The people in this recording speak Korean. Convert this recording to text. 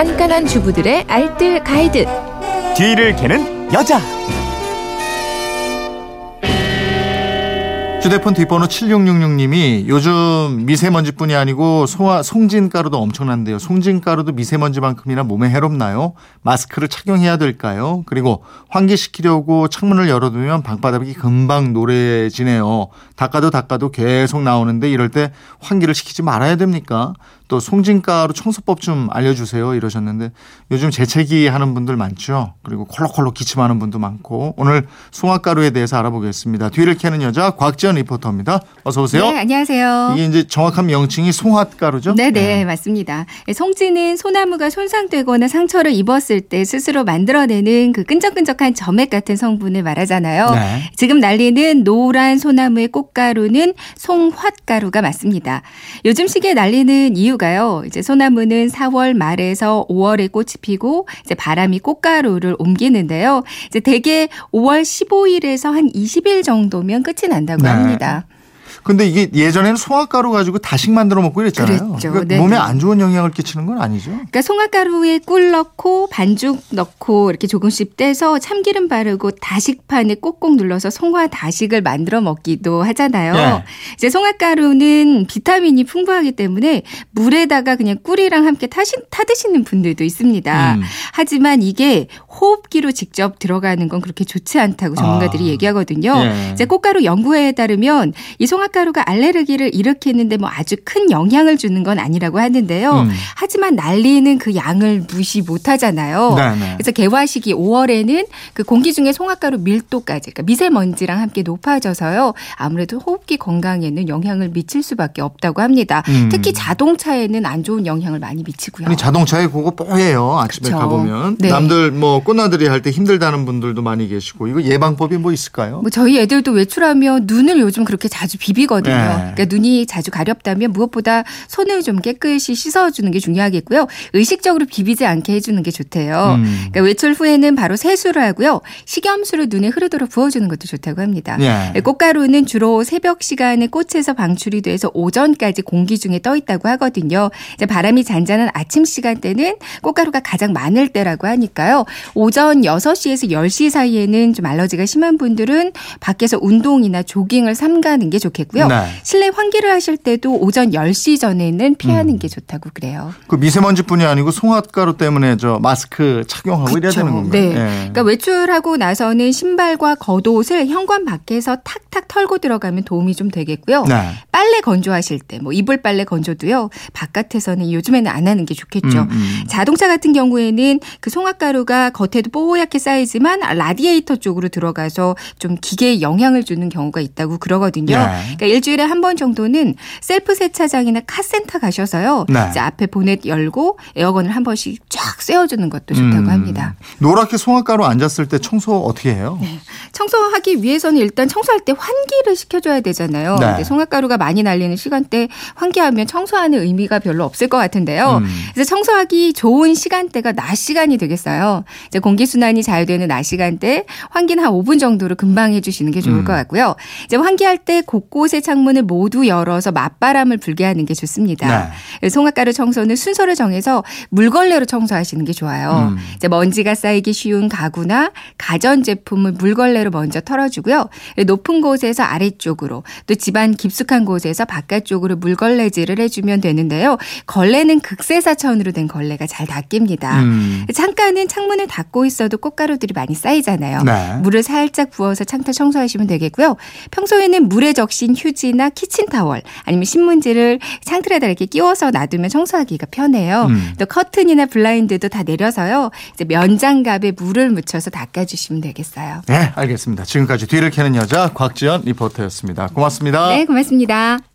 깐깐한 주부들의 알뜰 가이드. 뒤를 캐는 여자. 휴대폰 뒷번호 7666님이 요즘 미세먼지뿐이 아니고 송화, 송진가루도 엄청난데요. 송진가루도 미세먼지만큼이나 몸에 해롭나요? 마스크를 착용해야 될까요? 그리고 환기시키려고 창문을 열어두면 방바닥이 금방 노래지네요. 닦아도 닦아도 계속 나오는데 이럴 때 환기를 시키지 말아야 됩니까? 또 송진가루 청소법 좀 알려주세요 이러셨는데 요즘 재채기 하는 분들 많죠. 그리고 콜록콜록 기침하는 분도 많고 오늘 송화가루에 대해서 알아보겠습니다. 뒤를 캐는 여자 곽지연 리포터입니다. 어서 오세요. 네, 안녕하세요. 이게 이제 정확한 명칭이 송화가루죠? 네네, 네. 맞습니다. 송지는 소나무가 손상되거나 상처를 입었을 때 스스로 만들어내는 그 끈적끈적한 점액 같은 성분을 말하잖아요. 네. 지금 날리는 노란 소나무의 꽃가루는 송화가루가 맞습니다. 요즘 시기에 날리는 이유 이유가요. 이제 소나무는 4월 말에서 5월에 꽃이 피고 이제 바람이 꽃가루를 옮기는데요. 이제 대개 5월 15일에서 한 20일 정도면 끝이 난다고 네. 합니다. 근데 이게 예전에는 송화가루 가지고 다식 만들어 먹고 이랬잖아요. 그러니까 몸에 안 좋은 영향을 끼치는 건 아니죠. 그러니까 송화가루에 꿀 넣고 반죽 넣고 이렇게 조금씩 떼서 참기름 바르고 다식판에 꼭꼭 눌러서 송화 다식을 만들어 먹기도 하잖아요. 네. 이제 송화가루는 비타민이 풍부하기 때문에 물에다가 그냥 꿀이랑 함께 타시, 타드시는 분들도 있습니다. 음. 하지만 이게 호흡기로 직접 들어가는 건 그렇게 좋지 않다고 전문가들이 아. 얘기하거든요. 예. 이제 꽃가루 연구회에 따르면 이 송화 콩가루가 알레르기를 일으키는데 뭐 아주 큰 영향을 주는 건 아니라고 하는데요. 음. 하지만 날리는 그 양을 무시 못 하잖아요. 네네. 그래서 개화 시기 5월에는 그 공기 중에 송화가루 밀도까지 그러니까 미세먼지랑 함께 높아져서요. 아무래도 호흡기 건강에는 영향을 미칠 수밖에 없다고 합니다. 음. 특히 자동차에는 안 좋은 영향을 많이 미치고요. 아니 자동차에 그거 뽀예요. 아침에 그렇죠. 가보면 네. 남들 뭐 꽃나들이 할 때 힘들다는 분들도 많이 계시고 이거 예방법이 뭐 있을까요? 뭐 저희 애들도 외출하면 눈을 요즘 그렇게 자주 비비 비비거든요. 네. 그러니까 눈이 자주 가렵다면 무엇보다 손을 좀 깨끗이 씻어주는 게 중요하겠고요. 의식적으로 비비지 않게 해주는 게 좋대요. 음. 그러니까 외출 후에는 바로 세수를 하고요. 식염수를 눈에 흐르도록 부어주는 것도 좋다고 합니다. 네. 꽃가루는 주로 새벽 시간에 꽃에서 방출이 돼서 오전까지 공기 중에 떠 있다고 하거든요. 바람이 잔잔한 아침 시간대는 꽃가루가 가장 많을 때라고 하니까요. 오전 6시에서 10시 사이에는 좀 알러지가 심한 분들은 밖에서 운동이나 조깅을 삼가는 게 좋겠고 되고요. 네. 실내 환기를 하실 때도 오전 10시 전에는 피하는 음. 게 좋다고 그래요. 그 미세먼지뿐이 아니고 송화가루 때문에 저 마스크 착용하고 그쵸. 이래야 되는 건가요? 네. 네. 그러니까 외출하고 나서는 신발과 겉옷을 현관 밖에서 탁탁 털고 들어가면 도움이 좀 되겠고요. 네. 빨래 건조하실 때 뭐 이불 빨래 건조도요. 바깥에서는 요즘에는 안 하는 게 좋겠죠. 음, 음. 자동차 같은 경우에는 그 송화가루가 겉에도 뽀얗게 쌓이지만 라디에이터 쪽으로 들어가서 좀 기계에 영향을 주는 경우가 있다고 그러거든요. 네. 그러니까 일주일에 한 번 정도는 셀프 세차장이나 카센터 가셔서요. 네. 이제 앞에 보넷 열고 에어건을 한 번씩 쫙 쐬어주는 것도 좋다고 음. 합니다. 노랗게 송화가루 앉았을 때 청소 어떻게 해요? 네. 청소하기 위해서는 일단 청소할 때 환기를 시켜줘야 되잖아요. 네. 근데 송화가루가 많이 날리는 시간대 환기하면 청소하는 의미가 별로 없을 것 같은데요. 음. 그래서 청소하기 좋은 시간대가 낮 시간이 되겠어요. 이제 공기 순환이 잘 되는 낮 시간대 환기는 한 5분 정도로 금방 해주시는 게 좋을 음. 것 같고요. 이제 환기할 때 곳곳 곳의 창문을 모두 열어서 맞바람을 불게 하는 게 좋습니다. 네. 송화가루 청소는 순서를 정해서 물걸레로 청소하시는 게 좋아요. 음. 이제 먼지가 쌓이기 쉬운 가구나 가전 제품을 물걸레로 먼저 털어주고요. 높은 곳에서 아래쪽으로 또 집안 깊숙한 곳에서 바깥쪽으로 물걸레질을 해주면 되는데요. 걸레는 극세사천으로 된 걸레가 잘 닦입니다. 음. 창가는 창문을 닫고 있어도 꽃가루들이 많이 쌓이잖아요. 네. 물을 살짝 부어서 창틀 청소하시면 되겠고요. 평소에는 물에 적신 휴지나 키친타월 아니면 신문지를 창틀에다 이렇게 끼워서 놔두면 청소하기가 편해요. 음. 또 커튼이나 블라인드도 다 내려서요. 이제 면장갑에 물을 묻혀서 닦아주시면 되겠어요. 네, 알겠습니다. 지금까지 뒤를 캐는 여자 곽지연 리포터였습니다. 고맙습니다. 네, 고맙습니다.